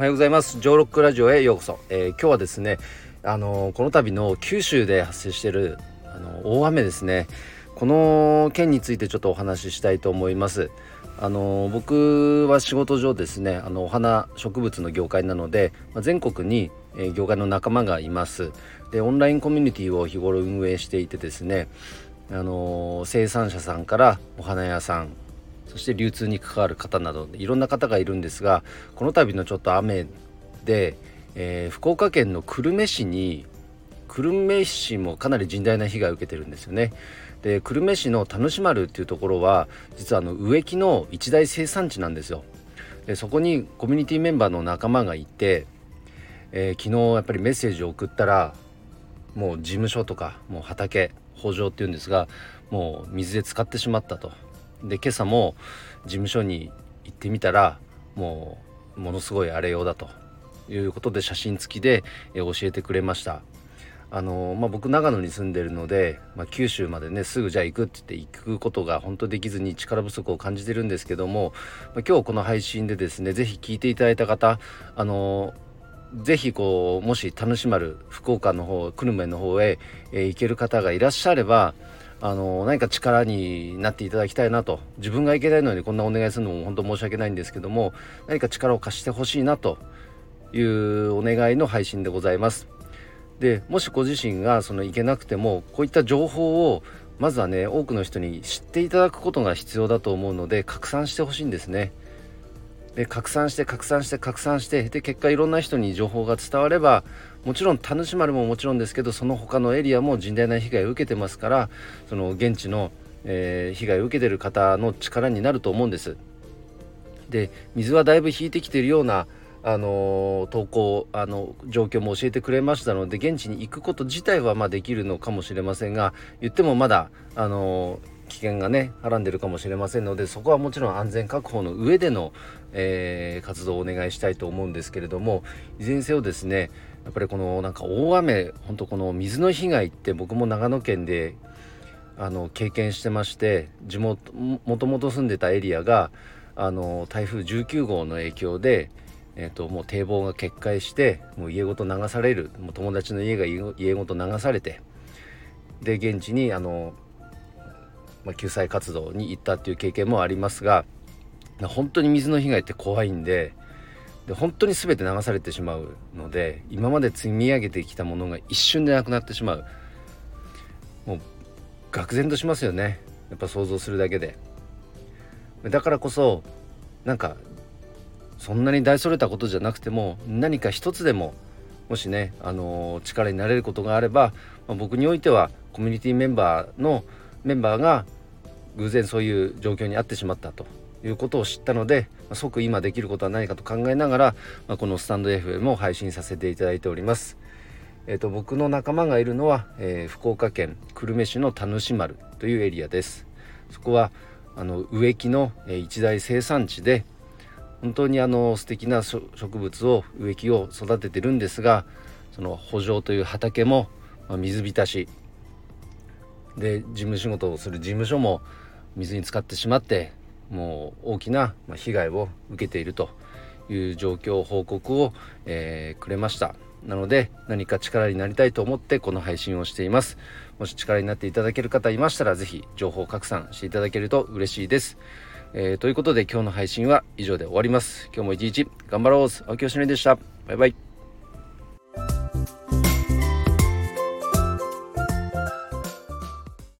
おはようございます。ジョーロックラジオへようこそ、えー、今日はですねあのー、この度の九州で発生しているあの大雨ですね。この件についてちょっとお話ししたいと思います。あの僕は仕事上ですねあのお花植物の業界なので、まあ、全国に、えー、業界の仲間がいます。でオンラインコミュニティを日頃運営していてですねあの生産者さんからお花屋さんそして流通に関わる方などいろんな方がいるんですがこの度のちょっと雨で、えー、福岡県の久留米市に久留米市もかなり甚大な被害を受けてるんですよね。で久留米市の田主丸っていうところは実はあの植木の一大生産地なんですよ。でそこにコミュニティメンバーの仲間がいて、えー、昨日やっぱりメッセージを送ったらもう事務所とかもう畑北条っていうんですがもう水で浸かってしまったとで今朝も事務所に行ってみたらもうものすごい荒れようだということで写真付きで教えてくれました。あのまあ、僕長野に住んでるので、まあ、九州までねすぐじゃあ行くって言って行くことが本当できずに力不足を感じてるんですけども、まあ、今日この配信でですね是非聞いていただいた方あのぜひこうもし楽しまる福岡の方久留米の方へ、えー、行ける方がいらっしゃればあの何か力になっていただきたいなと自分がいけないのにこんなお願いするのも本当申し訳ないんですけども何か力を貸してほしいなというお願いの配信でございます。でもしご自身がそのいけなくてもこういった情報をまずはね多くの人に知っていただくことが必要だと思うので拡散してほしいんですね。で拡散して拡散して拡散してで結果いろんな人に情報が伝わればもちろん田主丸ももちろんですけどその他のエリアも甚大な被害を受けてますからその現地の、えー、被害を受けてる方の力になると思うんです。で水はだいぶ引いてきてるようなあの投稿あの状況も教えてくれましたので現地に行くこと自体はまあできるのかもしれませんが言ってもまだあの危険がねはらんでるかもしれませんのでそこはもちろん安全確保の上での、えー、活動をお願いしたいと思うんですけれどもいずれにせよですねやっぱりこのなんか大雨本当この水の被害って僕も長野県であの経験してまして地元もともと住んでたエリアがあの台風19号の影響で、えーと、もう堤防が決壊してもう家ごと流される。もう友達の家が家ごと流されてで現地にあのまあ、救済活動に行ったっていう経験もありますが本当に水の被害って怖いんでで本当に全て流されてしまうので今まで積み上げてきたものが一瞬でなくなってしまう。もう愕然としますよね。やっぱ想像するだけで。だからこそなんかそんなに大それたことじゃなくても何か一つでももしね、あのー、力になれることがあれば、まあ、僕においてはコミュニティメンバーのメンバーが偶然そういう状況に遭ってしまったということを知ったので即今できることは何かと考えながら、まあ、このスタンド FM を配信させていただいております。えーと、僕の仲間がいるのは、えー、福岡県久留米市の田主丸というエリアです。そこはあの植木の、えー、一大生産地で本当にあの素敵な植物を植木を育ててるんですがその圃場という畑も、まあ、水浸しで事務仕事をする事務所も水に浸かってしまってもう大きな被害を受けているという状況報告を、えー、くれました。なので何か力になりたいと思ってこの配信をしています。もし力になっていただける方いましたら是非情報拡散していただけると嬉しいです、えー、ということで今日の配信は以上で終わります。今日も一日頑張ろう。青木よしのりでした。バイバイ。